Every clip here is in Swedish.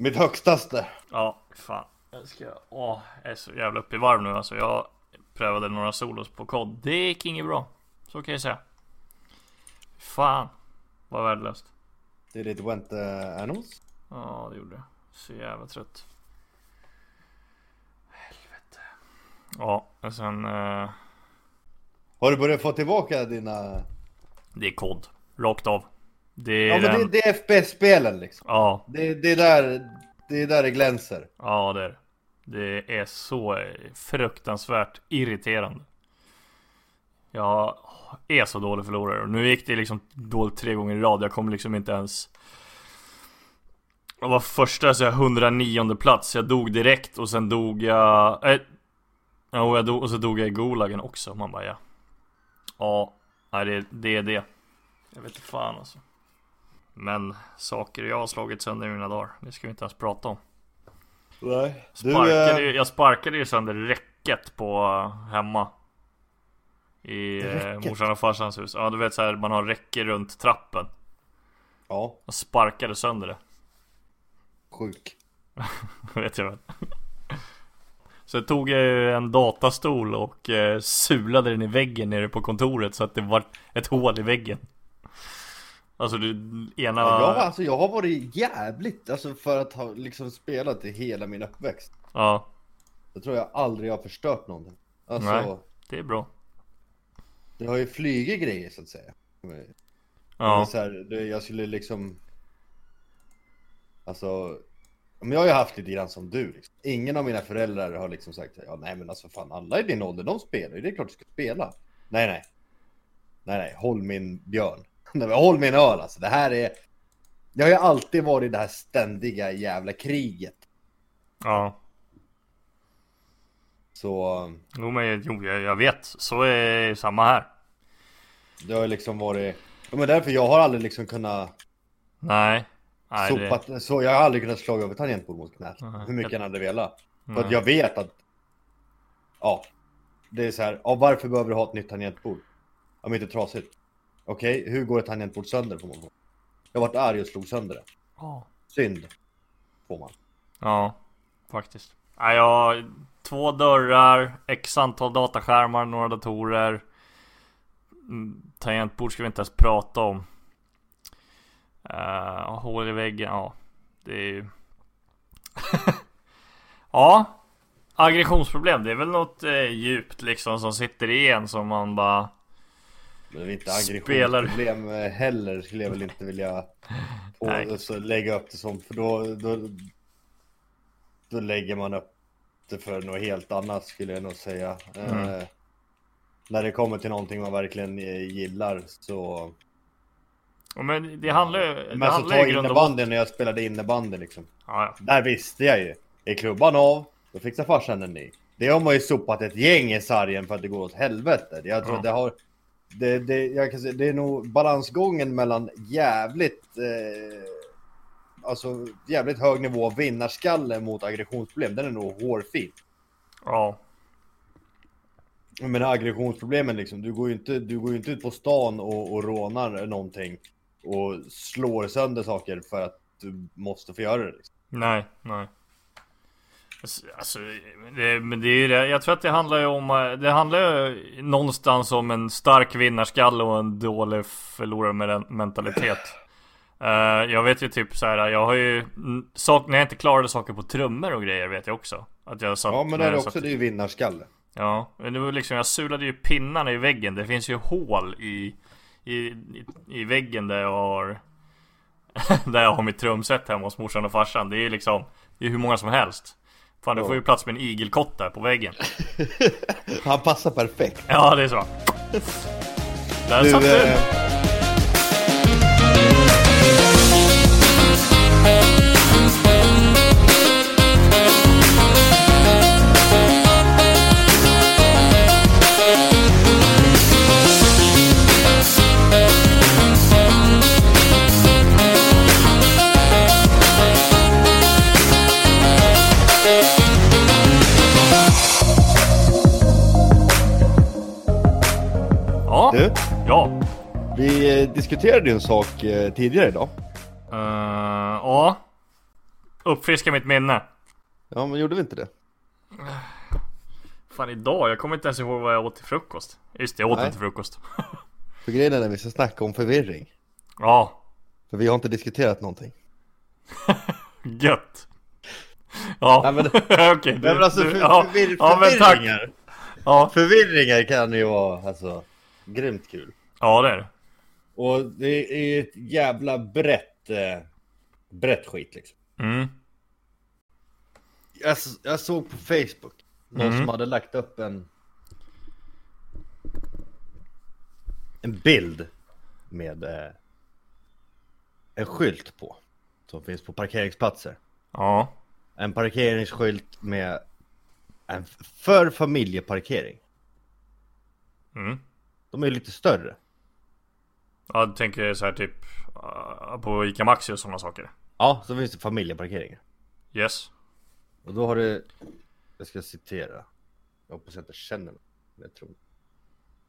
Mitt högstaste. Ja, fan. Jag ska, åh, jag är så jävla uppe i varv nu alltså. Jag prövade några solos på kod. Det gick inget bra. Så kan jag säga. Fan. Vad värdelöst. Did it went uh, animals? Ja, det gjorde det. Så jävla trött. Helvete. Ja, och sen... Eh, Har du börjat få tillbaka dina... det är kod. Rakt av. Det är Ja men det, den- det är FPS-spelen liksom. Ja, Det, det är där det är där det glänser. ja det är det. Är så fruktansvärt irriterande. Jag är så dålig förlorare. Nu gick det liksom dåligt tre gånger i rad. Jag kom liksom inte ens... Jag var första så jag 109 plats. Jag dog direkt och sen dog jag... Eh, ja, och, jag dog, och så dog jag i Gulagen också. Man bara ja. Ja, det, det är det. Jag vet inte fan alltså. Men saker jag har slagit sönder i mina dagar. Det ska vi inte ens prata om. Nej. Du, Sparkade, eh, ju- jag sparkade ju sönder räcket på eh, hemma. I eh, Räcket? morsan och farsans hus. Ja du vet så här, man har räcke runt trappen. ja, Jag sparkade sönder det. sjuk. vet jag väl. Så jag tog eh, en datastol och eh, sulade den i väggen nere på kontoret så att det var ett hål i väggen. Alltså du, ena... Ja, jag, alltså, jag har varit jävligt, alltså för att ha liksom spelat i hela min uppväxt. Ja, Jag tror jag aldrig har förstört någonting. Alltså, Nej. det är bra. det har ju flugit grejer så att säga. Ja, Så här, det, jag skulle liksom Alltså Men jag har ju haft lite grann som du liksom. Ingen av mina föräldrar har liksom sagt Ja nej men alltså fan alla i din ålder de spelar ju, det är klart du ska spela Nej nej Nej nej, håll min björn Håll min öl alltså, det här är Det har ju alltid varit det här ständiga jävla kriget ja. Så Jo men jo, jag, jag vet. Så är samma här. det har ju liksom varit Ja men därför jag har aldrig liksom kunnat Nej. Nej, det, sopat, så jag har aldrig kunnat slå över tangentbord mot knät. Nej. Hur mycket jag än hade velat. För Nej. att jag vet att... Ja. Det är så här, ja, varför behöver du ha ett nytt tangentbord? Om inte trasigt. Okej, hur går ett tangentbord sönder på många Jag har varit arg och slog sönder det. Ja. Synd. Får man. Ja, faktiskt. Nej, jag har två dörrar, x antal dataskärmar, några datorer. Mm, Tangentbord ska vi inte ens prata om. Uh, hål i väggen, ja. Det är ju... ja. Aggressionsproblem, det är väl något eh, djupt liksom som sitter i en som man bara... Men det är inte aggressionsproblem eh, heller skulle jag väl inte vilja få, så lägga upp det som. För då, då, då lägger man upp det för något helt annat skulle jag nog säga. Mm. Eh, när det kommer till någonting man verkligen eh, gillar så... Men det handlar ju... Det Men så handlar ta ju i grund och innebandyn när jag spelade innebandy liksom. Ja, ja. Där visste jag ju. Är klubban av, då fixar farsan en ny. Det har man ju sopat ett gäng i sargen för att det går åt helvete. Jag tror att det har... Det, det, jag kan säga, det är nog balansgången mellan jävligt... Eh, alltså jävligt hög nivå av vinnarskalle mot aggressionsproblem. Den är nog hårfin. ja. Menar aggressionsproblemen liksom. Du går ju inte, du går ju inte ut på stan och, och rånar någonting. Och slår sönder saker för att du måste få göra det. Liksom. Nej, nej. Alltså, det, men det är. Jag tror att det handlar ju om, eh, det handlar ju någonstans om en stark vinnarskalle och en dålig förlorarmentalitet. Uh, jag vet ju typ så här, jag har ju, sak, när jag inte klarade saker på trummor och grejer vet jag också. Att jag satt, Ja men det är också, satt- det är ju vinnarskalle. Ja, men det var liksom, jag sulade ju pinnarna i väggen. Det finns ju hål i, i, i, i väggen där jag har Där jag har mitt trumset hemma hos morsan och farsan. Det är ju liksom, det är hur många som helst. Fan du får ju plats med en igelkott där på väggen. Han passar perfekt. Ja, det är så. Där satt du! Vi eh, diskuterade ju en sak eh, tidigare idag. Uh, ja. uppfriska mitt minne. Ja, men gjorde vi inte det? Fan idag, jag kommer inte ens ihåg vad jag åt till frukost. Just det, jag åt Nej. inte frukost. För grejen är när vi ska snacka om förvirring. ja, För vi har inte diskuterat någonting. gött. Ja, Nej, men- okej. du- Nej men alltså du- för, ja, förvir, ja, förvirringar. Ja, Förvirringar kan ju vara alltså grymt kul. ja det är det. Och det är ett jävla brett, eh, brett skit liksom. Mm. Jag, jag såg på Facebook någon Mhm. som hade lagt upp en en bild med eh, en skylt på som finns på parkeringsplatser. Ja. En parkeringsskylt med en för familjeparkering. Mm. De är lite större. Ja, du tänker så här typ uh, på Ica Maxi och sådana saker. Ja, så finns det familjeparkeringar. Yes. Och då har du, jag ska citera. Jag hoppas jag inte känner mig. men Jag tror.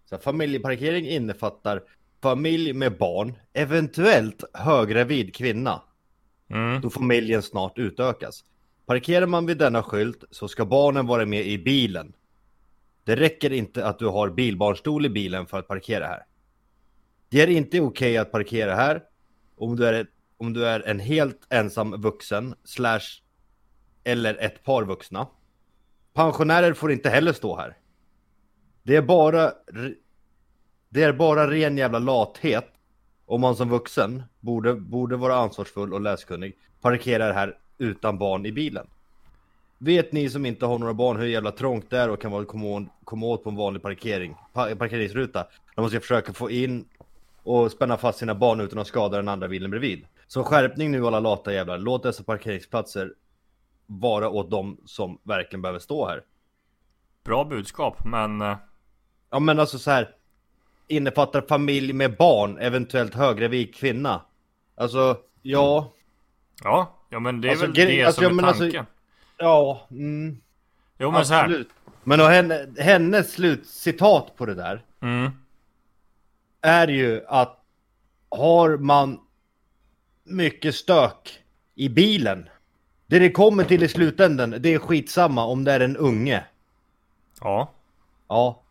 Så här, familjeparkering innefattar familj med barn, eventuellt höggravid kvinna, Mm. då familjen snart utökas. Parkerar man vid denna skylt så ska barnen vara med i bilen. Det räcker inte att du har bilbarnstol i bilen för att parkera här. Det är inte okej att parkera här om du är, ett, om du är en helt ensam vuxen slash eller ett par vuxna. Pensionärer får inte heller stå här. Det är bara det är bara ren jävla lathet om man som vuxen borde, borde vara ansvarsfull och läskunnig parkerar här utan barn i bilen. Vet ni som inte har några barn hur jävla trångt det är och kan vara komma åt, komma åt på en vanlig parkering, parkeringsruta när man ska försöka få in och spänna fast sina barn utan att skada den andra bilen bredvid. Så skärpning nu alla lata jävlar, låt dessa parkeringsplatser vara åt dem som verkligen behöver stå här. Bra budskap, men... eh, Ja men alltså så här innefattar familj med barn, eventuellt höggravid kvinna. Alltså, ja, Ja, ja men det är Alltså, väl det alltså, som ja, är alltså- tanken. ja, mm, jo men så här. absolut. Men och henne, hennes slutcitat på det där Mm. Är ju att har man mycket stök i bilen, det det kommer till i slutändan, det är skitsamma om det är en unge. Ja. Ja,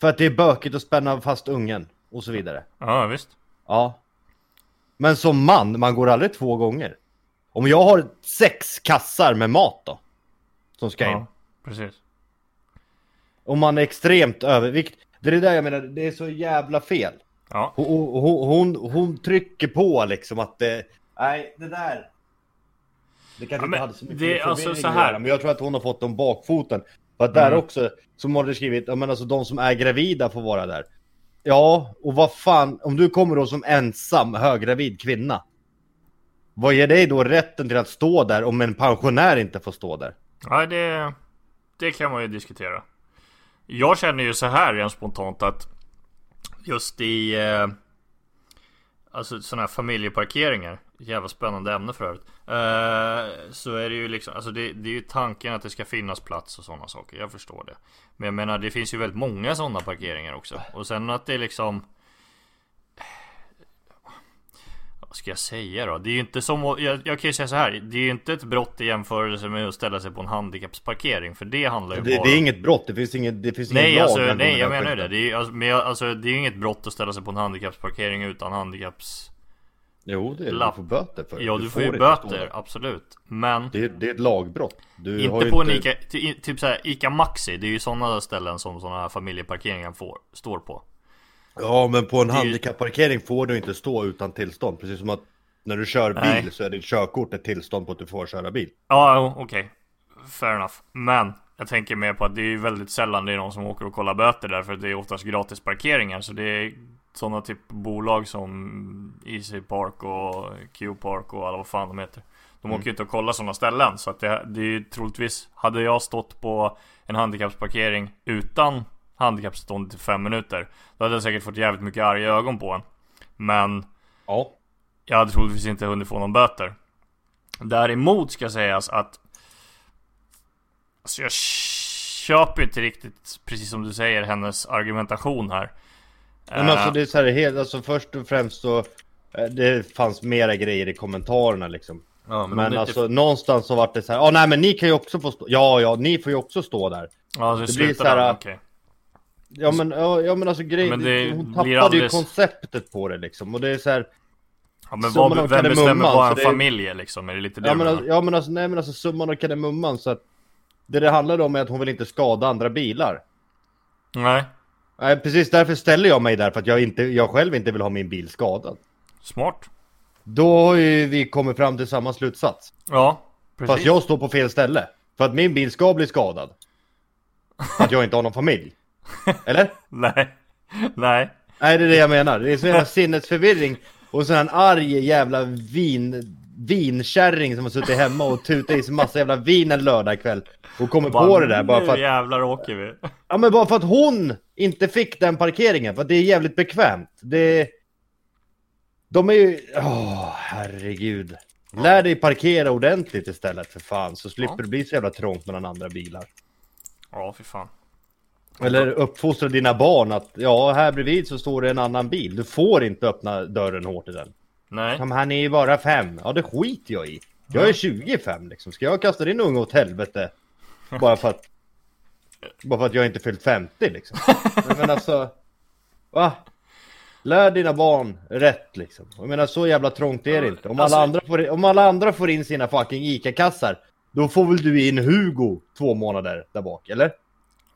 för att det är bökigt att spänna fast ungen och så vidare. Ja, visst. Ja. Men som man, man går aldrig två gånger. Om jag har sex kassar med mat då, som ska in. Ja, precis. Om man är extremt övervikt. Det är det där jag menar, det är så jävla fel. Ja. Hon, hon, hon, hon trycker på liksom att det, nej det där. Det kanske Ja, inte hade så mycket det alltså förvirring så här. göra, Men jag tror att hon har fått dem bakfoten. För att där Mm. också, som har skrivit, ja men alltså de som är gravida får vara där. Ja, och vad fan, om du kommer då som ensam höggravid kvinna. Vad ger dig då rätten till att stå där om en pensionär inte får stå där? Ja, det, det kan man ju diskutera. Jag känner ju så här rent spontant att just i eh, Alltså sådana här familjeparkeringar. Jävla spännande ämne för övrigt. Eh, Så är det ju liksom Alltså det, det är ju tanken att det ska finnas plats och sådana saker. Jag förstår det. Men jag menar det finns ju väldigt många sådana parkeringar också. Och sen att det är liksom Vad ska jag säga då? Det är ju inte som jag, jag kan ju säga så här Det är ju inte ett brott i jämförelse med att ställa sig på en handikappsparkering För det handlar ju Det, bara det är inget brott, det finns inget, det finns Nej lag alltså, nej jag menar ju det. Det är, ju- alltså, men jag, alltså, det är ju inget brott att ställa sig på en handikappsparkering utan handikapps... Jo, det är, du Lapp. får böter för det. Ja du, får ju inte stå böter, absolut. Men Det är, det är ett lagbrott. Du har inte ju på en Ica, ty- typ såhär Ica Maxi. Det är ju sådana ställen som sådana här familjeparkeringar får, står på. Ja, men på en handikappparkering får du inte stå utan tillstånd. Precis som att när du kör bil Nej. så är ditt körkort ett tillstånd på att du får köra bil. Ja, okej. Fair enough. Men jag tänker mer på att det är väldigt sällan det är någon som åker och kollar böter där för det är oftast gratis parkeringar. Så det är sådana typ bolag som Easy Park och Q-Park och alla vad fan de heter. De åker ju inte och kollar sådana ställen. Så att det, det är ju troligtvis, hade jag stått på en handikappsparkering utan handikappstånd i fem minuter. Då hade jag säkert fått jävligt mycket arga ögon på en. Men Ja. jag hade troligtvis inte hunnit få någon böter. Däremot ska sägas att Alltså jag köper inte riktigt, precis som du säger, hennes argumentation här. Men Eh, alltså det är så här helt, alltså först och främst så eh, Det fanns mera grejer i kommentarerna liksom. Ja, Men, det alltså inte... någonstans så vart det så här, ja nej men ni kan ju också få stå, ja ja ni får ju också stå där. Ja, det, det slutar blir så här, där, okej. Ja men, ja, ja, men alltså grejen, Men det hon tappade alldeles- ju konceptet på det liksom och det är så här, Ja, men vad, vem bestämmer vad en är- familj är liksom? Är det lite det ja men, alltså, ja men alltså nej men alltså summan och kardemumman så att Det det handlar om är att hon vill inte skada andra bilar. Nej, Nej precis därför ställer jag mig där för att jag, inte, jag själv inte vill ha min bil skadad. smart. Då har ju vi kommit fram till samma slutsats. Ja, precis. Fast jag står på fel ställe. För att min bil ska bli skadad. Att jag inte har någon familj. Eller? Nej, nej. Nej det är det jag menar. Det är sån jävla sinnesförvirring. Och så en arg jävla vin... Vinkärring som har suttit hemma och tutat i sig massa jävla vin en lördagkväll. Och kommer på det där bara för att... jävlar åker vi. Ja men bara för att hon inte fick den parkeringen. För att det är jävligt bekvämt. Det... De är ju... Åh herregud. Lär dig parkera ordentligt istället för fan. Så slipper Ja. det bli så jävla trångt mellan andra bilar. Ja, fy fan. Eller uppfostra dina barn att ja, här bredvid så står det en annan bil. Du får inte öppna dörren hårt i den. Nej, men han är ju bara fem. Ja, det skiter jag i. Jag är 25 liksom. Ska jag kasta din unge åt helvete? Bara för att... Bara för att jag inte fyllt 50 liksom. Men alltså... Va? Lär dina barn rätt liksom. Jag menar så jävla trångt är det inte. Om Alltså- alla andra får, om alla andra får in sina fucking ICA-kassar. Då får väl du in Hugo två månader där bak, eller?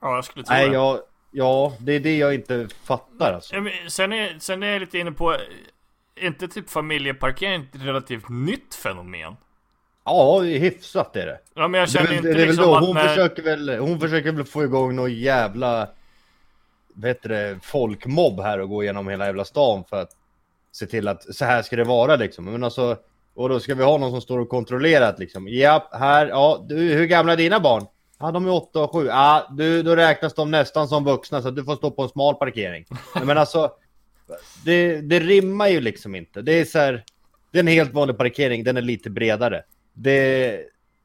Ja, jag skulle tro Nej, det. jag... Ja, det är det jag inte fattar alltså. Ja, Sen är, sen är jag lite inne på, är inte typ familjeparkering ett relativt nytt fenomen? Ja, hyfsat är det. Ja men jag Det känner väl, inte det väl liksom att hon när... försöker väl, hon försöker väl få igång någon jävla, det, folkmobb här och gå igenom hela jävla stan för att se till att så här ska det vara liksom. Men alltså, och då ska vi ha någon som står och kontrollerar att liksom, ja, här, ja, du, hur gamla är dina barn? Ja, de är åtta och sju. Ja, du, då räknas de nästan som vuxna så att du får stå på en smal parkering. Men alltså, det, det rimmar ju liksom inte. Det är så här, det är en helt vanlig parkering, den är lite bredare. Det,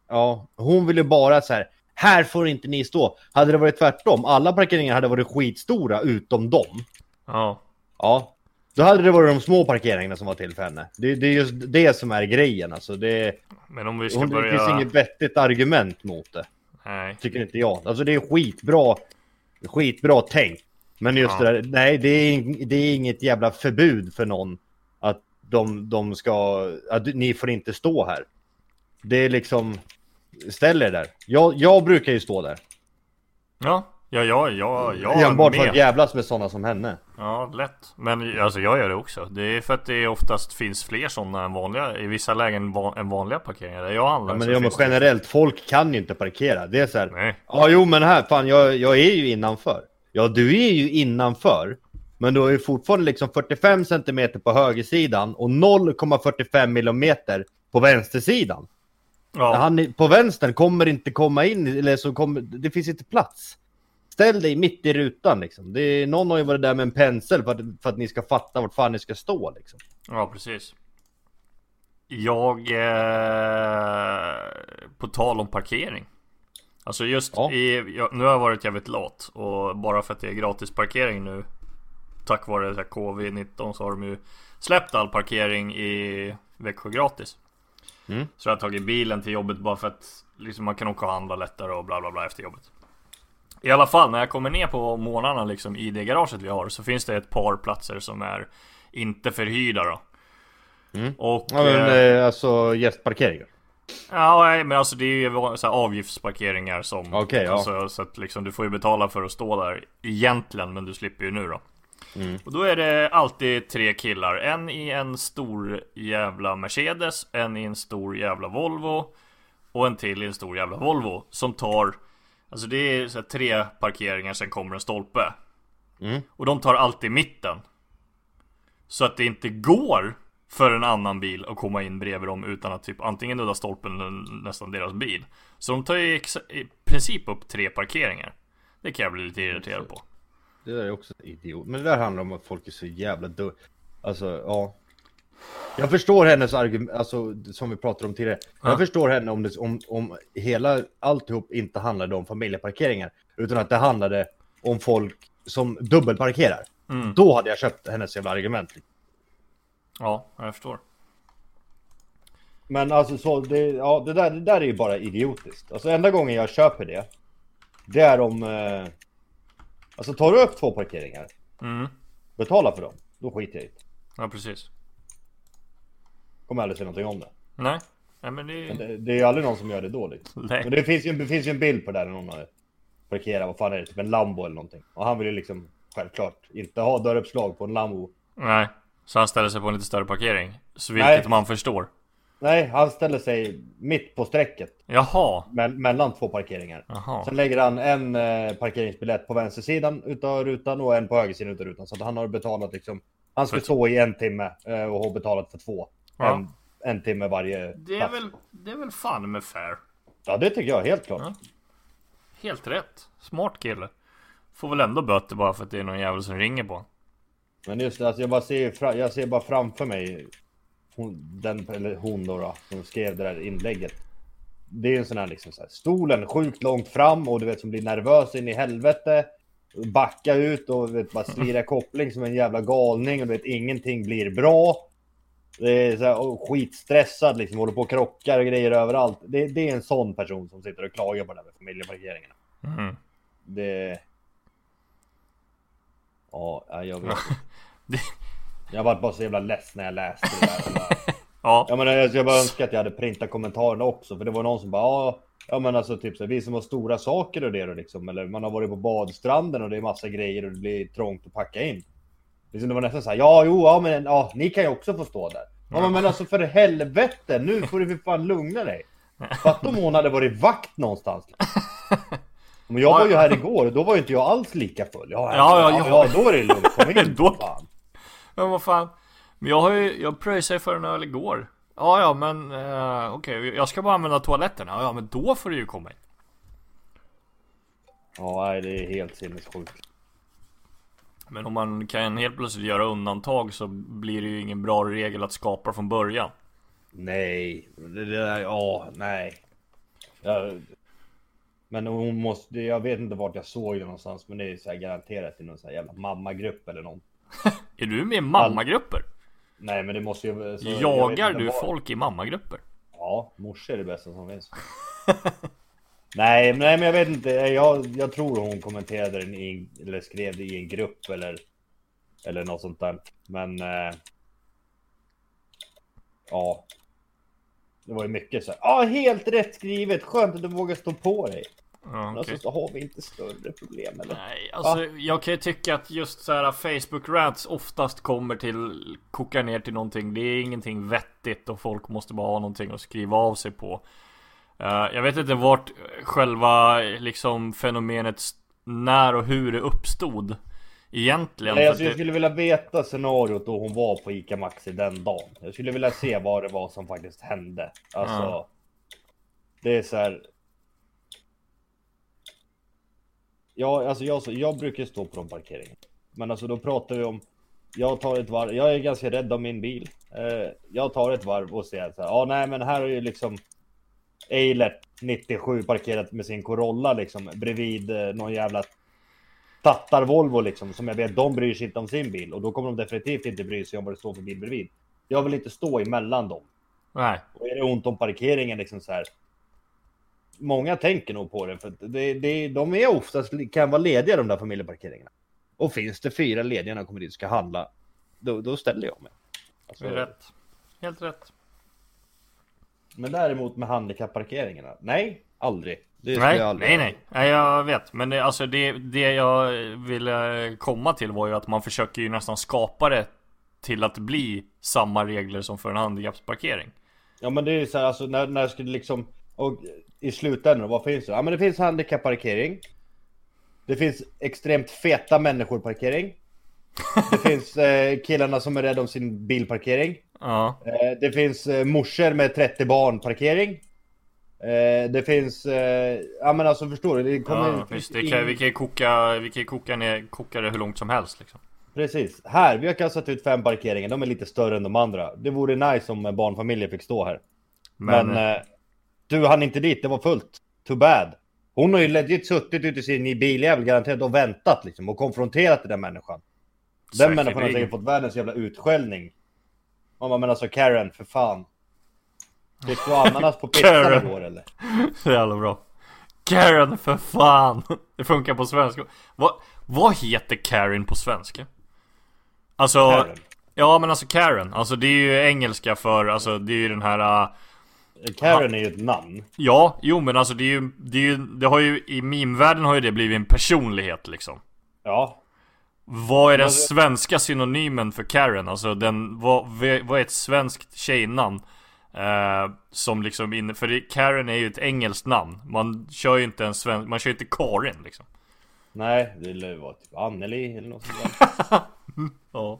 ja, hon vill ju bara så här, här får inte ni stå. Hade det varit tvärtom, alla parkeringar hade varit skitstora utom dem. Ja. Ja, då hade det varit de små parkeringarna som var till för henne. Det, det är just det som är grejen alltså. Det, Men om vi ska hon, det börja... finns inget vettigt argument mot det. Nej. Tycker inte jag. Alltså det är skitbra, skitbra tänk. Men just Ja. det där, nej det är, det är inget jävla förbud för någon att de, de ska, att ni får inte stå här. Det är liksom, ställ er där. Jag, jag brukar ju stå där. Ja. Ja, ja, ja, ja, Enbart för att jävlas med sådana som henne. Ja, lätt. Men alltså jag gör det också. Det är för att det oftast finns fler sådana än vanliga, i vissa lägen van, än vanliga parkeringar. Där jag handlar Ja, men, ja, men finns det- generellt, folk kan ju inte parkera. Det är så här, Nej. ja jo men här, fan jag, jag är ju innanför. Ja du är ju innanför. Men du har ju fortfarande liksom 45 cm på högersidan och 0,45 millimeter på vänstersidan. Ja. Han på vänstern kommer inte komma in, eller så kommer, det finns inte plats. Ställ dig mitt i rutan liksom. Det är, någon har ju varit där med en pensel för att, för att ni ska fatta vart fan ni ska stå liksom. Ja, precis. Jag... Eh, på tal om parkering. Alltså just Ja. i... Jag, nu har jag varit jävligt lat. Och bara för att det är gratis parkering nu. Tack vare det här covid-19 så har de ju släppt all parkering i Växjö gratis. Mm. Så jag har tagit bilen till jobbet bara för att liksom, man kan åka och handla lättare och bla bla bla efter jobbet. I alla fall när jag kommer ner på morgnarna liksom i det garaget vi har så finns det ett par platser som är inte förhyrda då. Mm. Och... Ja men eh, eh, alltså gästparkeringar. Ja, nej, men alltså det är ju så här avgiftsparkeringar som... Ja. alltså, Så att liksom du får ju betala för att stå där egentligen, men du slipper ju nu då. Mm. Och då är det alltid tre killar. En i en stor jävla Mercedes, en i en stor jävla Volvo och en till i en stor jävla Volvo som tar... Alltså det är så tre parkeringar, sen kommer en stolpe. Mm. Och de tar alltid mitten. Så att det inte går för en annan bil att komma in bredvid dem utan att typ antingen nudda stolpen eller nästan deras bil. Så de tar ju i princip upp tre parkeringar. Det kan jag bli lite irriterad på. Det där är också idiot. Men det där handlar om att folk är så jävla dumma. Alltså, ja. Jag förstår hennes argument, alltså som vi pratade om tidigare. Ja. Jag förstår henne om, det, om, om hela alltihop inte handlade om familjeparkeringar. Utan att det handlade om folk som dubbelparkerar. Mm. Då hade jag köpt hennes jävla argument. Ja, jag förstår. Men alltså så, det, ja, det, där, det där är ju bara idiotiskt. Alltså enda gången jag köper det, det är om... Eh, alltså tar du upp två parkeringar, Mm. betala för dem, då skiter jag i det. Ja, precis. Kommer aldrig säga någonting om det. Nej. Nej men det Men är... det, det är ju aldrig någon som gör det då liksom. Nej. Men det finns ju, det finns ju en bild på det där när någon har parkerat, vad fan är det, typ en Lambo eller någonting. Och han vill ju liksom självklart inte ha dörruppslag på en Lambo. Nej. Så han ställer sig på en lite större parkering. Så Nej. vilket man förstår. Nej, han ställer sig mitt på strecket Jaha. me- mellan två parkeringar. Jaha. Sen lägger han en eh, parkeringsbiljett på vänstersidan utav rutan och en på högersidan utav rutan. Så att han har betalat liksom. Han ska För- stå i en timme eh, och ha betalat för två. Ja. En, en timme varje Det är väl, det är väl fan med fair. Ja, det tycker jag helt klart. Ja. Helt rätt. Smart kille. Får väl ändå böter bara för att det är någon jävel som ringer på Men just det, alltså jag bara ser, jag ser bara framför mig hon, den, eller hon då, då som skrev det där inlägget. Det är ju en sån här liksom så här, stolen sjukt långt fram och du vet som blir nervös in i helvete. Backa ut och du vet, bara slira koppling som en jävla galning och du vet ingenting blir bra. Det är så här, och skitstressad liksom, håller på och krockar och grejer överallt. Det, det är en sån person som sitter och klagar på det där med familjeparkeringarna. mm. Det... Ja, jag vet Det- Jag var bara så jävla less när jag läste det där. Bara- Ja. Jag, menar, jag bara önskar att jag hade printat kommentarerna också. För det var någon som bara ja, ja men alltså typ så här, vi som har stora saker och det då liksom. Eller man har varit på badstranden och det är massa grejer och det blir trångt att packa in. Liksom det var nästan så här, ja jo, ja men ja, ni kan ju också få stå där. Ja men, men alltså för helvete, nu får du för fan lugna dig. Fatta om hon hade varit vakt någonstans. Men jag var ju här igår och då var ju inte jag alls lika full. Ja, Ja, ja, ja, då är det lugnt. Kom in Då- fan. Men vad fan. Men jag har ju, jag pröjsade för en öl igår. Ja, ja, men eh, okej, jag ska bara använda toaletten. Ja, ja, men då får du ju komma in. Ja, nej, det är helt sinnessjukt. Men om man kan helt plötsligt göra undantag så blir det ju ingen bra regel att skapa från början. Nej, det där, ja, nej. Jag, men hon måste, jag vet inte vart jag såg det någonstans, men det är så här garanterat i någon sån här jävla mammagrupp eller någon. Är du med i mammagrupper? Nej, men det måste ju... Så, jag Jagar inte du var- folk i mammagrupper? Ja, morsor är det bästa som finns. nej, men- nej, men jag vet inte. Jag, jag tror hon kommenterade den i, eller skrev det i en grupp eller, eller något sånt där. Men... Eh, ja. Det var ju mycket så här. Ja, helt rätt skrivet. Skönt att du vågar stå på dig. Ja, okej. alltså, så har vi inte större problem eller? Nej, alltså jag kan ju tycka att just så här Facebook rants oftast kommer till Kokar ner till någonting. Det är ingenting vettigt och folk måste bara ha någonting att skriva av sig på. Eh, jag vet inte vart själva liksom fenomenet när och hur det uppstod. Egentligen. Nej, alltså, jag det, skulle vilja veta scenariot då hon var på ICA Maxi den dagen. Jag skulle vilja se vad det var som faktiskt hände. Alltså. Ja. Det är så här. Ja, alltså jag, jag brukar stå på de parkeringarna. Men alltså då pratar vi om. Jag tar ett varv. Jag är ganska rädd om min bil. Eh, jag tar ett varv och säger så här. Ja, nej, men här är ju liksom. Eilert 97 parkerat med sin Corolla liksom bredvid eh, någon jävla Tattar Volvo liksom som jag vet de bryr sig inte om sin bil och då kommer de definitivt inte bry sig om vad det står för bil bredvid. Jag vill inte stå emellan dem. nej. Och är det ont om parkeringen liksom så här. Många tänker nog på det för det, det, de är oftast kan vara lediga de där familjeparkeringarna. Och finns det fyra lediga när jag kommer dit och ska handla. Då, då ställer jag mig. Alltså, Det är rätt. Helt rätt. Men däremot med handikapparkeringarna. Nej, aldrig. Det skulle Nej, jag aldrig nej, nej. Nej, jag vet. Men det, alltså det, det jag ville komma till var ju att man försöker ju nästan skapa det till att bli samma regler som för en handikappsparkering. Ja men det är ju så här, alltså när, när det liksom och i slutändan, vad finns det? Ja men det finns handikapparkering. Det finns extremt feta människor parkering. Det finns eh, killarna som är rädda om sin bilparkering. Ja. Eh, det finns eh, morsor med 30 barn parkering. Eh, det finns, ja men alltså förstår du? Det kommer, Ja, visst, det kan, vi kan ju koka, vi kan koka, ner, koka det hur långt som helst liksom. Precis. Här, vi har kastat ut fem parkeringar. De är lite större än de andra. Det vore nice om barnfamiljer fick stå här. Men, Men, eh, du hann inte dit, det var fullt. Too bad. Hon har ju legit suttit ute i sin biljävel garanterat och väntat liksom och konfronterat den där människan. Den människan har säkert fått världens jävla utskällning. Man bara, men alltså Karen, för fan. Fick du ananas på pizzan igår eller? Så jävla bra. Karen för fan! Det funkar på svenska. Vad, vad heter Karen på svenska? Alltså, Karen. ja men alltså Karen. Alltså det är ju engelska för, alltså det är ju den här... äh, Karen är ju ett namn. Ja, jo men alltså det är ju, det är ju, det har ju, i meme-världen har ju det blivit en personlighet liksom. Ja. Vad är den svenska synonymen för Karen? Alltså den, vad, vad är ett svenskt tjejnamn? Eh, som liksom inne, för det, Karen är ju ett engelskt namn. Man kör ju inte en svensk, man kör ju inte Karin liksom. Nej, det lär ju vara typ Anneli eller något sånt där. Ja.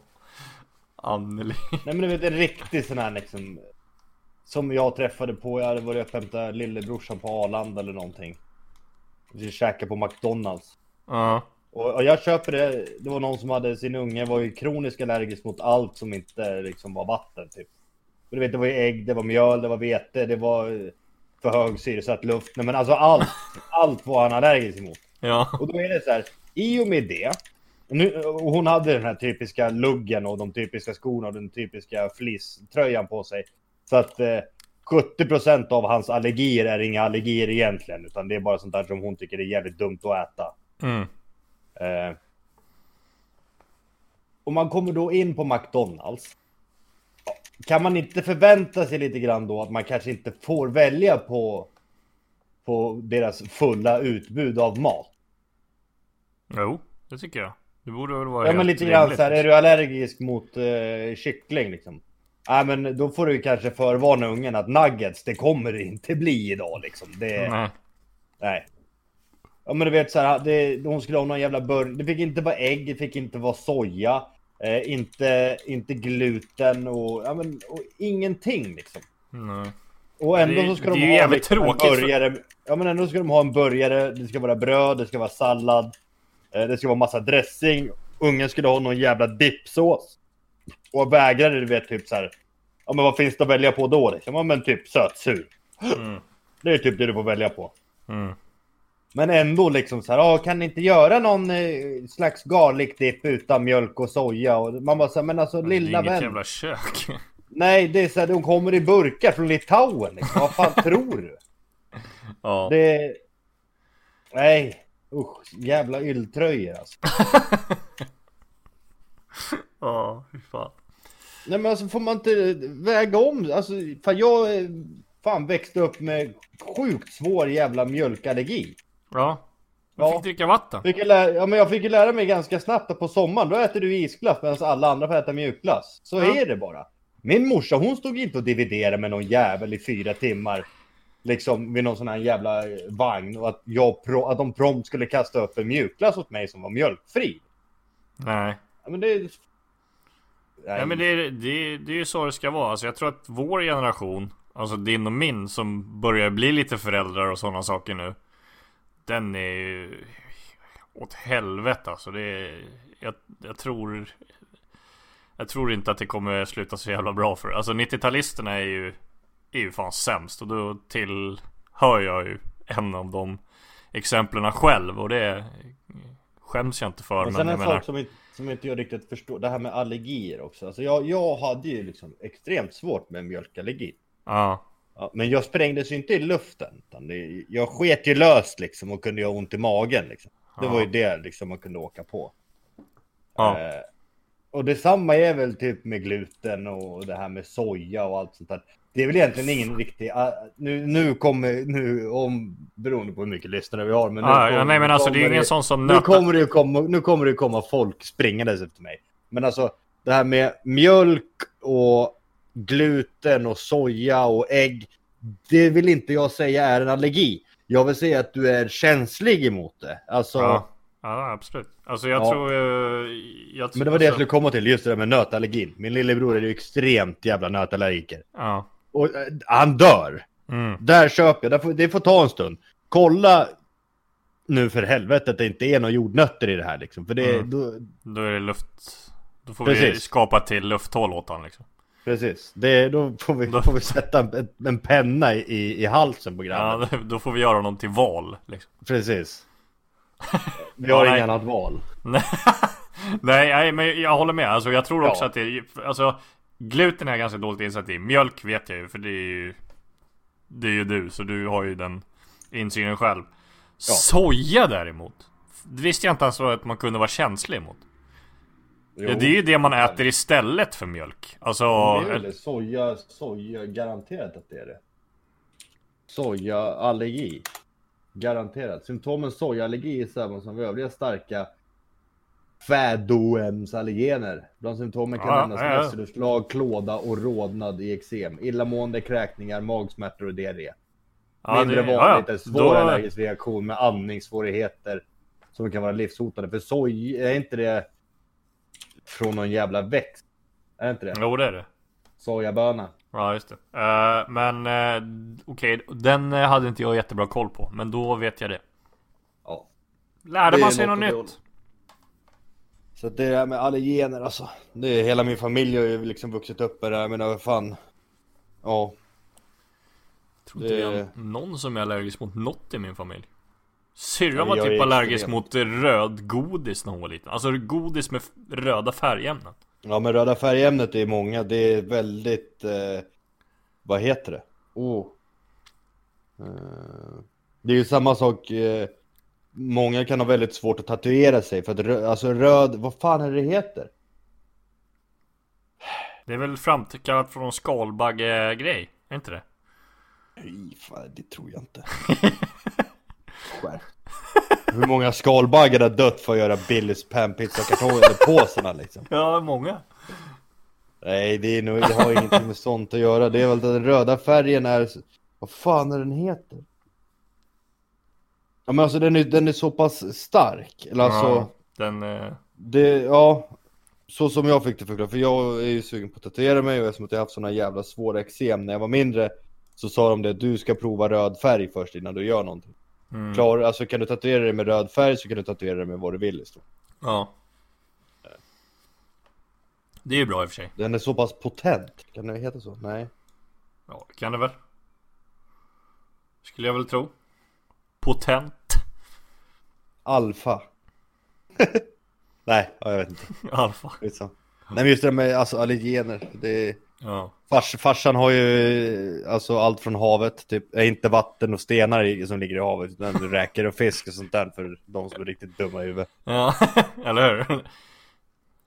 Anneli. Nej men du vet en riktig sån här liksom Som jag träffade på, jag hade varit och hämtat lillebrorsan på Arlanda eller någonting Vi käkade på McDonalds Ja. Och, och jag köper det, det var någon som hade sin unge var ju kroniskt allergisk mot allt som inte liksom var vatten typ Men du vet det var ju ägg, det var mjöl, det var vete, det var eh, för hög syresatt luft Nej men alltså allt, allt var han allergisk emot Ja. och då är det så här, i och med det, nu, och hon hade den här typiska luggen och de typiska skorna och den typiska fleecetröjan på sig. Så att eh, 70% av hans allergier är inga allergier egentligen, utan det är bara sånt där som hon tycker är jävligt dumt att äta. Mm. Eh, och man kommer då in på McDonalds. Kan man inte förvänta sig lite grann då att man kanske inte får välja på, på deras fulla utbud av mat? Jo, det tycker jag. Det borde väl vara Ja men lite grann så här, är du allergisk mot eh, kyckling liksom? Nej men då får du kanske förvarna ungen att nuggets, det kommer det inte bli idag liksom. Det, nej. Nej. Ja men du vet så här, det, hon skulle ha någon jävla burgare. Det fick inte vara ägg, det fick inte vara soja. Eh, inte, inte gluten och, ja, men, och ingenting liksom. Nej. Och ändå Det- så ska det de ha liksom, en tråkigt för- burgare. Ja men ändå ska de ha en burgare, det ska vara bröd, det ska vara sallad. Eh, det ska vara massa dressing. Ungen skulle ha någon jävla dippsås. Och vägrade du vet typ så här. Ja men vad finns det att välja på då liksom? Ja men typ sötsur. Mm. Det är typ det du får välja på. Mm. Men ändå liksom så här, "Ja, kan ni inte göra någon eh, slags garlic dip utan mjölk och soja? Och man bara så här, men alltså Det är lilla inget vän. jävla kök. Nej, det är så här, de kommer i burkar från Litauen liksom. Vad fan tror du? ja. Det... Nej, usch, jävla ylltröjor alltså. Ja, fy fan. Nej men alltså får man inte väga om, alltså fan jag eh, fan växte upp med sjukt svår jävla mjölkallergi. Ja. Jag Ja. fick dricka vatten. Fick lära, ja men jag fick ju lära mig ganska snabbt att på sommaren då äter du isglass medan alla andra får äta mjukglass. Så Ja. är det bara. Min morsa hon stod inte och dividerade med någon jävel i fyra timmar. Liksom vid någon sån här jävla eh, vagn och att, jag pro, att de prompt skulle kasta upp en mjukglass åt mig som var mjölkfri. Nej. Ja, men det... Nej. Nej men det är, det, är, det är ju så det ska vara. Alltså jag tror att vår generation, alltså din och min som börjar bli lite föräldrar och sådana saker nu. Den är ju åt helvete alltså. Det är, jag, jag tror Jag tror inte att det kommer sluta så jävla bra för Alltså 90-talisterna är ju Är ju fan sämst och då tillhör jag ju en av de exemplen själv och det Skäms jag inte för men sen jag en menar sak som inte, som inte jag riktigt förstår, det här med allergier också. Alltså jag, jag hade ju liksom extremt svårt med mjölkallergi. Ja Ja, men jag sprängdes ju inte i luften. Utan det, jag sket ju löst liksom och kunde göra ont i magen. Liksom. Det var ju det liksom man kunde åka på. Ja Eh, och detsamma är väl typ med gluten och det här med soja och allt sånt där. Det är väl egentligen ingen riktig... ah, nu, nu kommer... Nu, om, beroende på hur mycket lyssnare vi har. Men nu Ja, ja, kommer- nej men alltså det är ingen sån som nu kommer, det komma, nu kommer det ju komma folk springandes efter mig. Men alltså det här med mjölk och gluten och soja och ägg. Det vill inte jag säga är en allergi. Jag vill säga att du är känslig emot det. Alltså, Ja, ja absolut. Alltså jag Ja. tror... eh, Jag, men det var det jag alltså, skulle komma till, just det där med nötallergin. Min lillebror är ju extremt jävla nötallergiker. Ja. Och eh, han dör. Mm. Där köper jag, det får, ta en stund. Kolla nu för helvete att det inte är några jordnötter i det här liksom. För det, Mm. då, Då är det luft... Då får vi Precis. skapa ett till lufthål åt han liksom. Precis, det, då får vi, Då- får vi sätta en, en penna i, i halsen på grabben. Ja, då får vi göra honom till val liksom. Precis. Vi Ja, har nej. inget annat val. nej, nej, men jag håller med. Alltså jag tror också Ja. att det. Alltså, gluten är ganska dåligt insatt i. Mjölk vet jag ju, för det är ju... det är ju du, så du har ju den insynen själv. Soja däremot. Det visste jag inte ens att man kunde vara känslig mot. Jo. Ja, det är ju det man äter istället för mjölk. Alltså... Det är väl. Soja, soja, garanterat att det är det. Sojaallergi. Garanterat. Symptomen sojaallergi är samma som övriga starka fädoämnesallergener. Bland symptomen kan Ja, nämnas ja, ja. mässelutslag, klåda och rodnad i eksem. Illamående, kräkningar, magsmärtor och diarré. ja, Mindre det- vanligt ja, är svår då- allergisk reaktion med andningssvårigheter som kan vara livshotande. För soj, är inte det från någon jävla växt? Är det inte det? Jo, det är det. Sojaböna. Ja, just det. Eh, men uh, okej, den eh, hade inte jag jättebra koll på. Men då vet jag det. Ja. Lärde Det man sig något nytt? Så det där med allergener alltså. Det är, hela min familj har ju liksom vuxit upp med det här. Men vad fan. Ja. tror inte Det- vi har någon som är allergisk mot något i min familj. Syrran var typ allergisk mot rödgodis när hon var liten. Alltså godis med röda färgämnen. Ja men röda färgämnet är många. Det är väldigt. Eh, vad heter det? Oh. Eh, det är ju samma sak. Eh, många kan ha väldigt svårt att tatuera sig. För att rö- alltså röd. Vad fan är det heter? Det är väl framkallat från skalbagge-grej? Är inte det? Nej, fan, det tror jag inte. Skärp. Hur många skalbaggar har dött för att göra Billys panpizza-kartonger påsarna liksom? Ja, många. Nej, det, är nog, det har ingenting med sånt att göra. Det är väl den röda färgen är... Vad fan är den heter? Ja men alltså den är, den är så pass stark. Eller alltså, Ja, den... eh, det, ja. Så som jag fick det förklarat. För jag är ju sugen på att tatuera mig och eftersom att jag haft såna jävla svåra eksem när jag var mindre. Så sa de det, att du ska prova röd färg först innan du gör någonting. Mm, Klar, alltså kan du tatuera dig med röd färg så kan du tatuera dig med vad du vill i stort. Ja. Det är ju bra i och för sig. Den är så pass potent. Kan det heta så? Nej. Ja, det kan det väl. Skulle jag väl tro. Potent. Alfa. Nej, ja, jag vet inte. Alfa. Skitsamma. Nej men just det med alltså, allergener. Det är... Ja. Fars, farsan har ju alltså allt från havet, typ, äh, inte vatten och stenar i, som ligger i havet, utan räkor och fisk och sånt där för de som är riktigt dumma i huvudet. Ja, eller hur?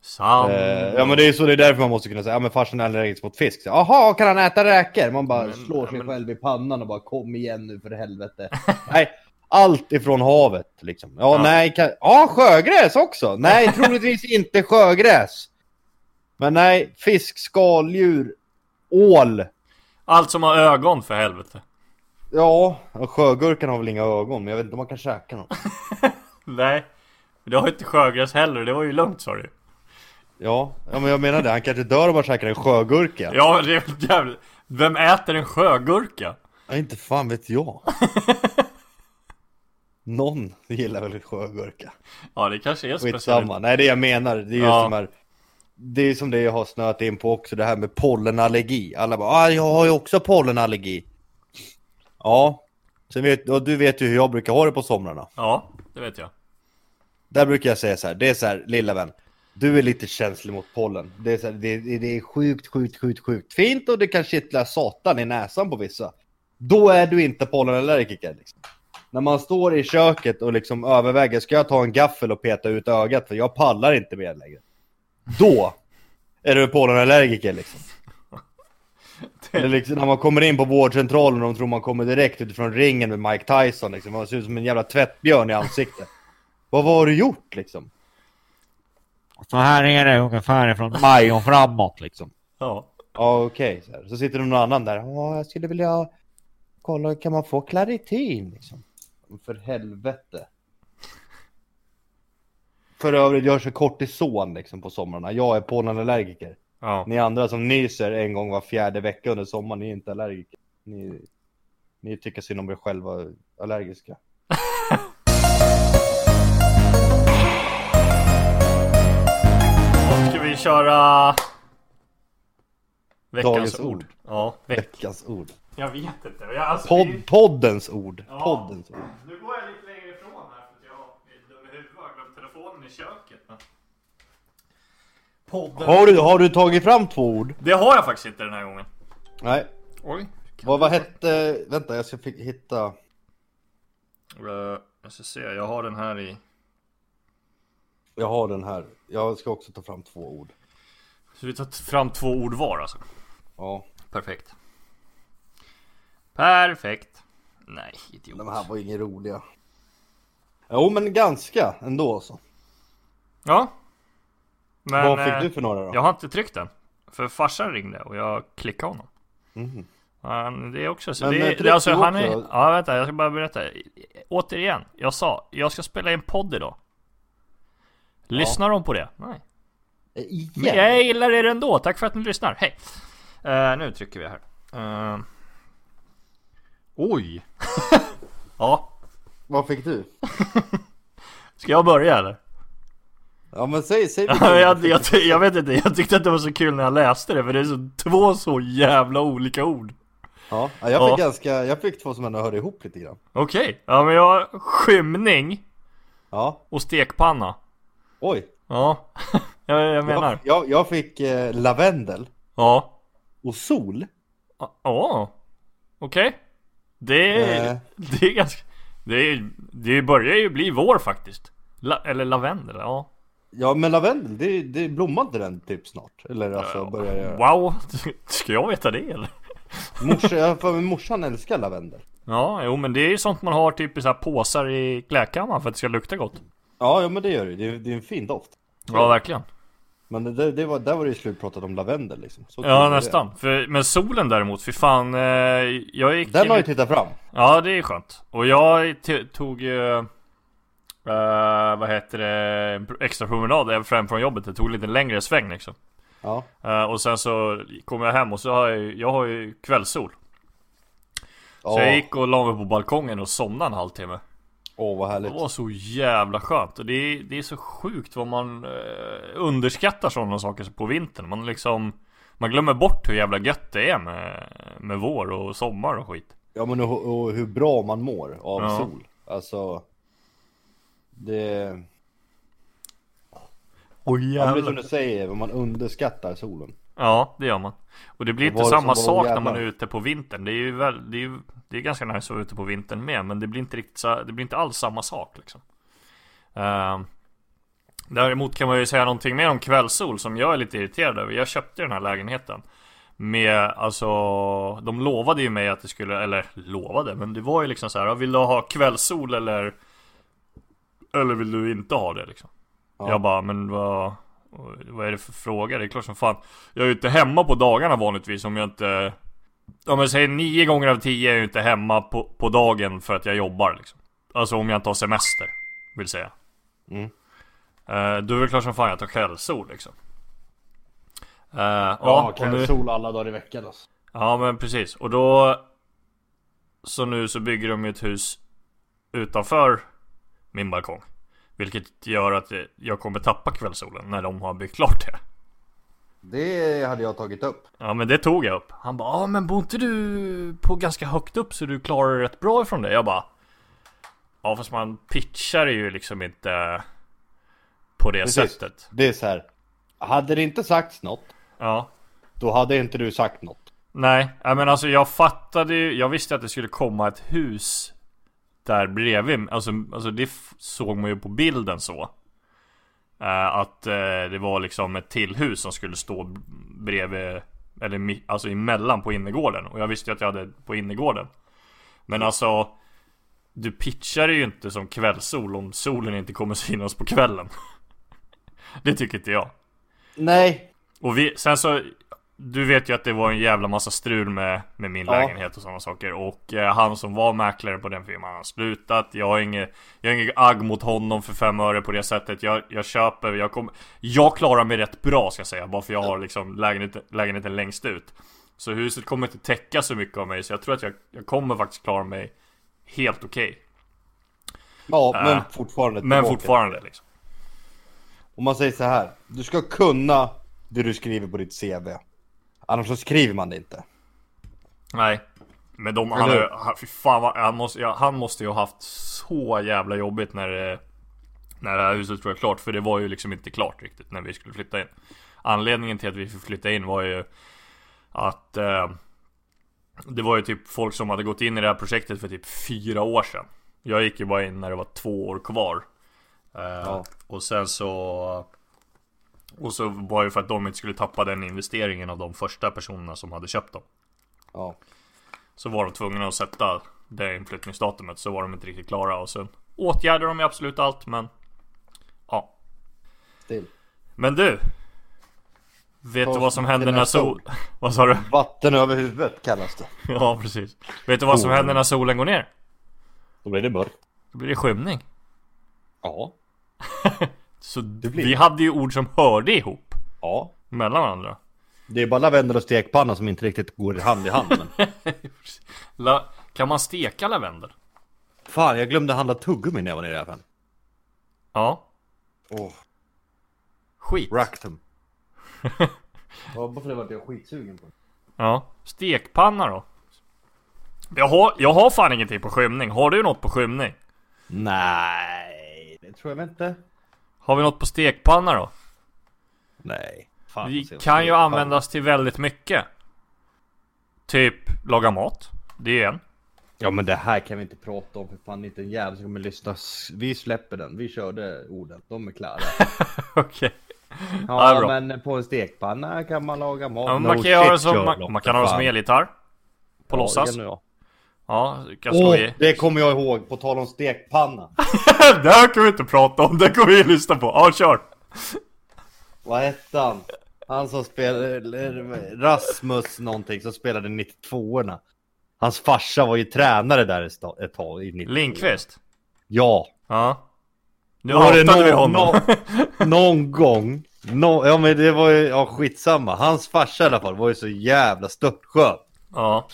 Sam. Eh, ja men det är så, det är därför man måste kunna säga, ja men farsan är allergisk mot fisk. Så, Jaha, kan han äta räkor? Man bara Men- slår sig men- själv i pannan och bara kom igen nu för helvete. nej, allt ifrån havet liksom. Ja, Ja. nej, kan... ja sjögräs också. Nej, troligtvis inte sjögräs. Men nej, fisk, skaldjur, ål. Allt som har ögon för helvete. Ja, sjögurkan har väl inga ögon, men jag vet inte om man kan käka dem. Nej. Det har ju inte sjögräs heller, det var ju lugnt sa du. Ja, ja men jag menar det, han kanske dör om han käkar en sjögurka. Ja, det är väl jävligt. Vem äter en sjögurka? Ja, inte fan vet jag. Någon gillar väl sjögurka. Ja, det kanske är speciellt. Skitsamma, nej det jag menar, det är just Ja. de här Det är som det jag har snöat in på också, det här med pollenallergi. Alla bara ah, jag har ju också pollenallergi. Ja Sen vet, och du vet ju hur jag brukar ha det på somrarna. Ja, det vet jag. Där brukar jag säga så här, det är så här, lilla vän Du är lite känslig mot pollen. Det är, så här, det, det, är sjukt, sjukt, sjukt, sjukt fint och det kan kittla satan i näsan på vissa. Då är du inte pollenallergiker liksom. När man står i köket och liksom överväger, ska jag ta en gaffel och peta ut ögat? För jag pallar inte mer längre Då är du pollenallergiker liksom Eller liksom när man kommer in på vårdcentralen och de tror man kommer direkt utifrån ringen med Mike Tyson liksom. Man ser ut som en jävla tvättbjörn i ansiktet Vad har du gjort liksom? Så här är det ungefär från maj och framåt liksom. Ja. Ja okej, så, här. så sitter det någon annan där. Ja, jag skulle vilja kolla, kan man få klaritin liksom? För helvete. För övrigt, jag kör kortison liksom på somrarna. Jag är pollenallergiker. Ja. Ni andra som nyser en gång var fjärde vecka under sommaren, ni är inte allergiker. Ni, ni tycker synd om er själva allergiska. Ska vi köra... Veckans Dagens ord. ord. Ja, veck... Veckans ord. Jag vet inte. Jag, alltså, Pod, vi- poddens ord. Ja. Poddens ord. Nu går jag lite längre ifrån här för att jag är dum i huvudet och har glömt telefonen i köket. Men... Podden. Har du, har du tagit fram två ord? Det har jag faktiskt inte den här gången. Nej. Oj. Vad, vad hette, vänta jag ska hitta. Uh, jag ska se, jag har den här i Jag har den här. Jag ska också ta fram två ord. Så vi tar fram två ord var alltså Ja, Perfekt Perfekt Nej, idiot de här var inga roliga. Jo men ganska ändå så. Ja Men vad fick eh, du för några då? jag har inte tryckt den För farsan ringde och jag klickade honom Mhm. Han, det är också så. Men, det, eh, det, alltså, han är, ja vänta, jag ska bara berätta. Återigen, jag sa, jag ska spela in podd idag. Lyssnar de på det? Nej. Eh, Men Igen? jag gillar er ändå, tack för att ni lyssnar. Hej! Eh, nu trycker vi här. Eh, oj! ja, Vad fick du? ska jag börja eller? Ja men säg, säg jag, jag, jag, jag vet inte, jag tyckte att det var så kul när jag läste det för det är så, två så jävla olika ord. Ja, ja, jag fick Ja. ganska, jag fick två som ändå hörde ihop lite grann. Okej, ja men jag skymning Ja, och stekpanna. oj. Ja, jag, jag menar. Jag, jag, fick eh, lavendel Ja. och sol. Ja, oh. okej. Det, är- Eh. det är ganska... Det, är, det börjar ju bli vår faktiskt. La, eller lavendel, ja. Ja men lavendel, det, det blommar inte den typ snart? Eller alltså börjar göra? Wow, ska jag veta det eller? Morsa, jag för morsan älskar lavendel. Ja, jo men det är ju sånt man har typ i så här påsar i klädkammaren för att det ska lukta gott. Ja, ja men det gör det. Det är, det är en fin doft. Ja, verkligen. Men det, det, det var, där var det ju slutpratat om lavendel liksom. Så Ja, nästan. För, men solen däremot, för fan. Eh, jag gick... Den har ju tittat fram. Ja, det är skönt. Och jag tog ju... eh, vad heter det? extra promenad fram från jobbet. Det tog lite längre sväng liksom. Ja. Eh, och sen så kom jag hem och så har jag, jag har ju kvällssol. Så Ja. jag gick och la mig på balkongen och somnade en halvtimme. Åh vad Det härligt. var så jävla skönt. Och det är, det är så sjukt vad man eh, underskattar sådana saker på vintern. Man liksom Man glömmer bort hur jävla gött det är med, med vår och sommar och skit. Ja men och, och hur bra man mår av Ja. sol. Alltså. Det... Oj Ja, men det är som du säger, man underskattar solen. Ja, det gör man. Och det blir inte samma sak när man är jävlar? ute på vintern. Det är ju väl, det är ju det är ganska nice att vara ute på vintern med, men det blir inte riktigt så, det blir inte alls samma sak liksom. Ehm, däremot kan man ju säga någonting mer om kvällssol som jag är lite irriterad över. Jag köpte den här lägenheten. Med, alltså, de lovade ju mig att det skulle, eller lovade, men det var ju liksom så här, vill du ha kvällssol eller Eller vill du inte ha det liksom? Ja. Jag bara, men vad Vad är det för fråga? Det är klart som fan Jag är ju inte hemma på dagarna vanligtvis om jag inte Om jag säger nio gånger av tio är jag ju inte hemma på, på dagen för att jag jobbar liksom Alltså om jag inte har semester Vill säga Mm. Eh, Då är det klart som fan jag tar kvällssol liksom Eh, Ja, ja, och kan nu, sol alla dagar i veckan alltså. Ja men precis, och då Så nu så bygger de ju ett hus Utanför Min balkong Vilket gör att jag kommer tappa kvällssolen när de har byggt klart det Det hade jag tagit upp. Ja men det tog jag upp Han bara ja men bor inte du på ganska högt upp så du klarar dig rätt bra ifrån det? Jag bara Ja fast man pitchar ju liksom inte På det Precis. sättet Det är så här. Hade det inte sagts något, Ja då hade inte du sagt något. Nej, men alltså jag fattade ju, jag visste att det skulle komma ett hus där bredvid, alltså, alltså det såg man ju på bilden så. Eh, att eh, det var liksom ett till hus som skulle stå bredvid, eller alltså emellan på innergården. Och jag visste ju att jag hade på innergården. Men alltså, du pitchar ju inte som kvällssol om solen inte kommer synas på kvällen. det tycker inte jag. Nej. Och vi, sen så Du vet ju att det var en jävla massa strul med, med min Ja. lägenhet och sådana saker Och eh, han som var mäklare på den firman har slutat Jag har inget Jag har inget agg mot honom för fem öre på det sättet Jag, jag köper, jag kommer Jag klarar mig rätt bra ska jag säga Bara för jag har liksom lägenheten, lägenheten längst ut Så huset kommer inte täcka så mycket av mig Så jag tror att jag, jag kommer faktiskt klara mig Helt okej Ja, men Äh, fortfarande Men tillbaka. fortfarande liksom Om man säger så här. Du ska kunna det du skriver på ditt CV. Annars så skriver man det inte. Nej Men de, han, Eller har, han, fan vad, han, måste, ja, han måste ju ha haft så jävla jobbigt när det, När det här huset var klart För det var ju liksom inte klart riktigt när vi skulle flytta in Anledningen till att vi fick flytta in var ju Att eh, Det var ju typ folk som hade gått in i det här projektet för typ fyra år sedan Jag gick ju bara in när det var två år kvar Eh, Ja. Och sen så Och så var det för att de inte skulle tappa den investeringen av de första personerna som hade köpt dem Ja. Så var de tvungna att sätta det inflyttningsdatumet så var de inte riktigt klara och sen åtgärdade de ju absolut allt men Ja Still. Men du Vet du vad som händer när sol... Vad sa du? Vatten över huvudet kallas det. Ja precis Vet du vad som Oh. händer när solen går ner? Då blir det mörkt. Då blir det skymning Ja. Så blir vi det. hade ju ord som hörde ihop Ja. Mellan varandra Det är bara lavendel och stekpanna som inte riktigt går hand i hand. Men... La... Kan man steka lavendel? Fan, jag glömde handla tuggummi när jag var nere i affären. Ja Åh, Skit Ractum. ja, bara för det var jag skitsugen på. Ja Stekpanna då? Jag har, jag har fan ingenting på skymning Har du något på skymning? Nej, det tror jag inte. Har vi något på stekpanna då? Nej. Fan, Det kan ju användas till väldigt mycket Typ laga mat Det är en Ja men det här kan vi inte prata om för fan inte en jävel som kommer lyssna. Vi släpper den. Vi körde orden. De är klara. Okej Ja, Ja, bra. men på en stekpanna kan man laga mat. ja, men No Man kan shit, som, man, man kan ha det som elgitarr På Ja, låtsas jag. Ja, i det kommer jag ihåg. På tal om stekpanna. Det här kan vi inte prata om, det kommer vi lyssna på Ja, kör! Vad hette han? Han som spelade, Rasmus någonting som spelade 92orna. Hans farsa var ju tränare där ett tag i 92 Lindqvist Ja. Ja Nu Var hatade vi någon, honom någon, någon gång. Nå ja men det var ju, ja skitsamma. Hans farsa i alla fall var ju så jävla störtskön. Ja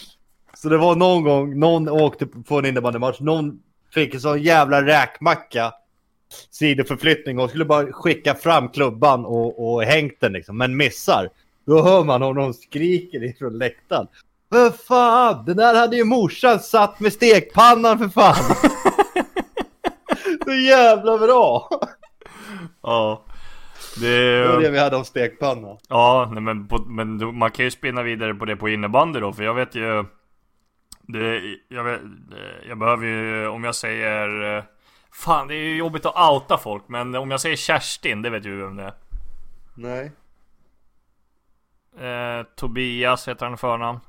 Så det var någon gång, någon åkte på en innebandymatch, någon fick en sån jävla räkmacka sidoförflyttning och skulle bara skicka fram klubban och, och hängt den liksom, men missar. Då hör man honom skriker ifrån läktaren. För fan, den där hade ju morsan satt med stekpannan för fan. så jävla bra. Ja Det Det var det vi hade om stekpanna. Ja, nej, men, på, men man kan ju spinna vidare på det på innebandy då, för jag vet ju det, jag, vet, jag behöver ju, om jag säger Fan, det är ju jobbigt att outa folk, men om jag säger Kerstin, det vet ju vem det är Nej. eh, Tobias heter han i förnamn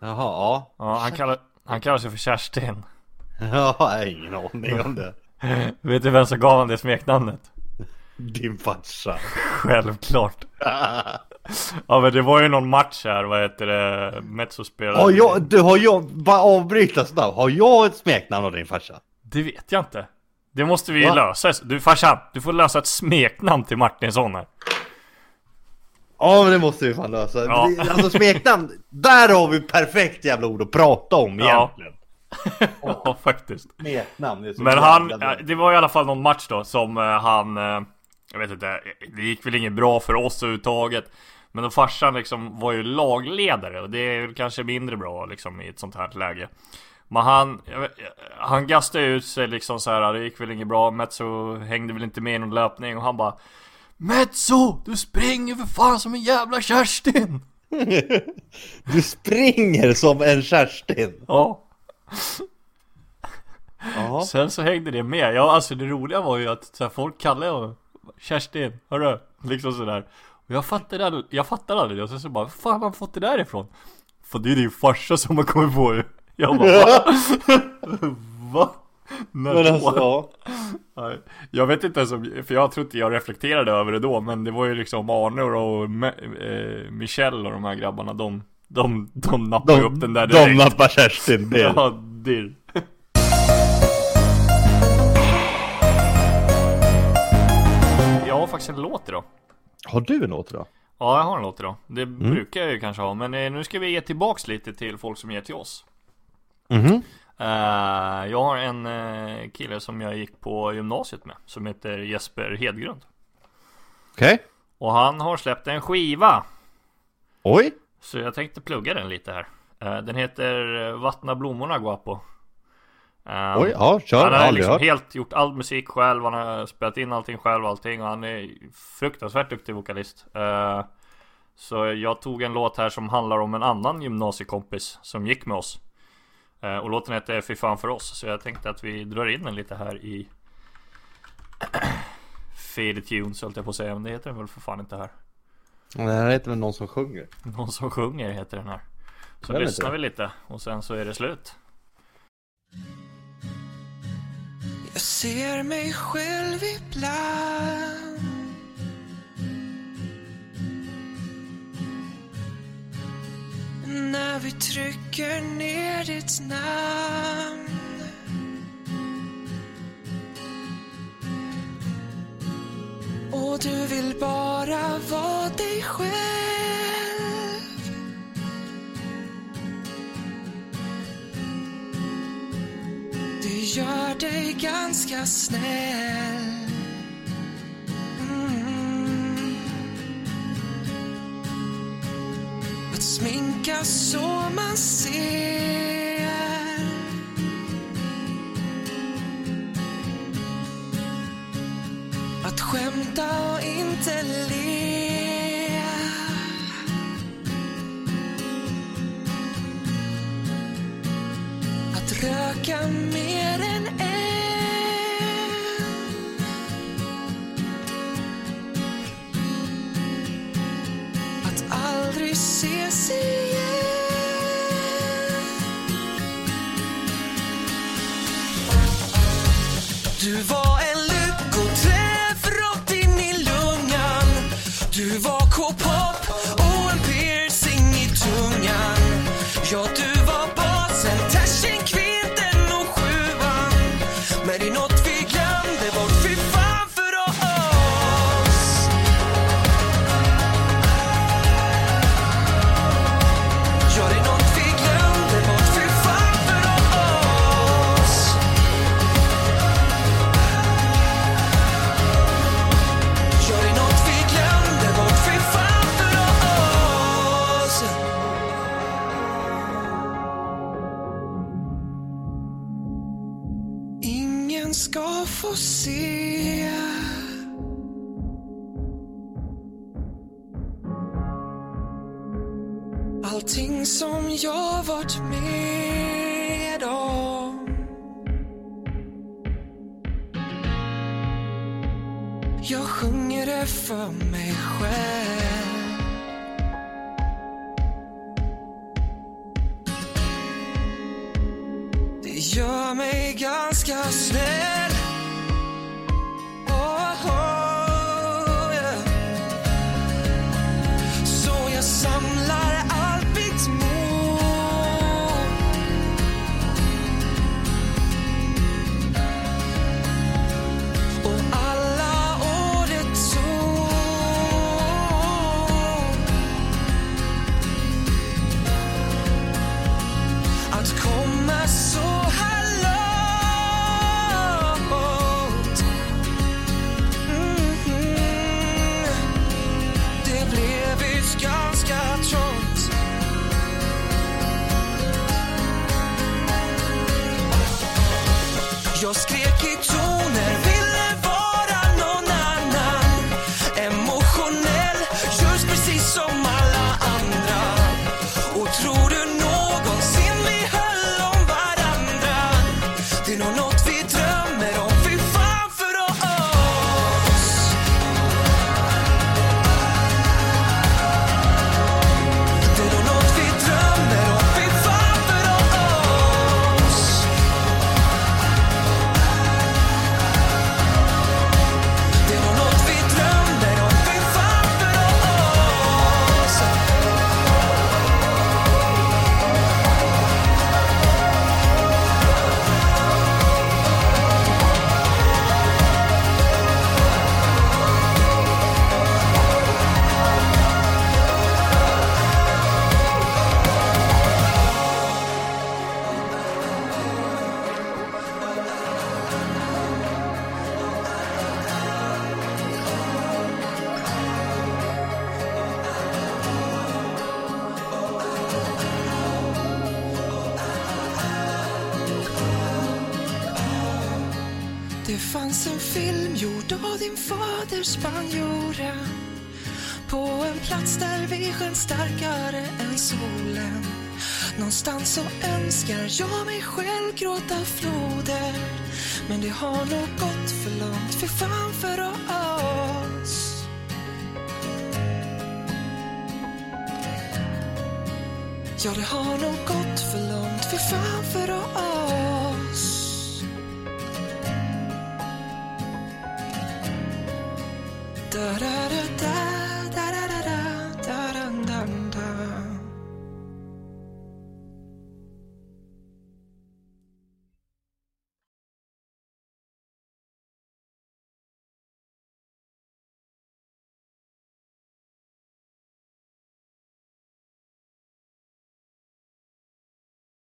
Jaha, ja. Ja, han kallar, han kallar sig för Kerstin Jag har ingen aning om det. Vet du vem som gav han det smeknamnet? Din farsa. Självklart Ja men det var ju någon match här, vad heter det? Mezzo spelade Har jag, du har jag, bara avbryta snabbt. Har jag ett smeknamn av din farsa? Det vet jag inte Det måste vi Va? lösa Du farsan, du får lösa ett smeknamn till Martinsson här Ja men det måste vi fan lösa. Ja. Alltså smeknamn, där har vi perfekt jävla ord att prata om egentligen. Ja faktiskt Smeknamn, Men han, det var i alla fall någon match då som eh, han eh, Jag vet inte, det gick väl inget bra för oss överhuvudtaget Men då farsan liksom var ju lagledare och det är kanske mindre bra liksom i ett sånt här läge Men han, han gastade ut sig liksom så här. det gick väl inget bra Metso hängde väl inte med i någon löpning och han bara Metso! Du springer för fan som en jävla Kerstin! Du springer som en Kerstin. Ja Ja. Sen så hängde det med. Ja alltså det roliga var ju att så här, folk kallade honom Kerstin, hörru? Liksom sådär. Och jag fattade, aldrig- jag fattade aldrig det. Och sen så bara, fan har han fått det där ifrån? För det är din farsa som har kommit på det. Jag bara, va? va? När Men alltså, ja. Nej, Jag vet inte ens om, för jag tror inte jag reflekterade över det då. Men det var ju liksom Arne och eh, Michelle och de här grabbarna. De, de, de nappade ju upp den där de direkt. nappar Kerstin. Det. Ja, dirr. Jag har faktiskt en låt idag. Har du en låt då? Ja, jag har en låt idag. Det Mm. brukar jag ju kanske ha, men eh, nu ska vi ge tillbaks lite till folk som ger till oss. Mhm. Eh, jag har en eh, kille som jag gick på gymnasiet med, som heter Jesper Hedgrund. Okej. Och han har släppt en skiva, Oj. så jag tänkte plugga den lite här. Eh, den heter Vattna blommorna Guapo. Eh, Oj, ja kör. Han har liksom hört. helt gjort all musik själv, han har spelat in allting själv allting och han är fruktansvärt duktig vokalist. Eh, Så jag tog en låt här som handlar om en annan gymnasiekompis som gick med oss. Eh, och låten heter Fy fan för oss. Så jag tänkte att vi drar in den lite här i Fade Tunes höll jag på att säga. Men det heter den väl för fan inte här. Det här heter väl någon som sjunger? Någon som sjunger heter den här. Så Den lyssnar vi lite och sen så är det slut. Ser mig själv ibland. När vi trycker ner ditt namn. Och du vill bara vara dig själv. Gör dig ganska snäll. Mm. Att sminka så man ser. Att skämta och inte le. Att röka Du var starkare än solen. Någonstans så önskar jag mig själv gråta floder. Men det har nog gått för långt, för fan för oss. Ja, det har nog gått för långt, för fan för oss.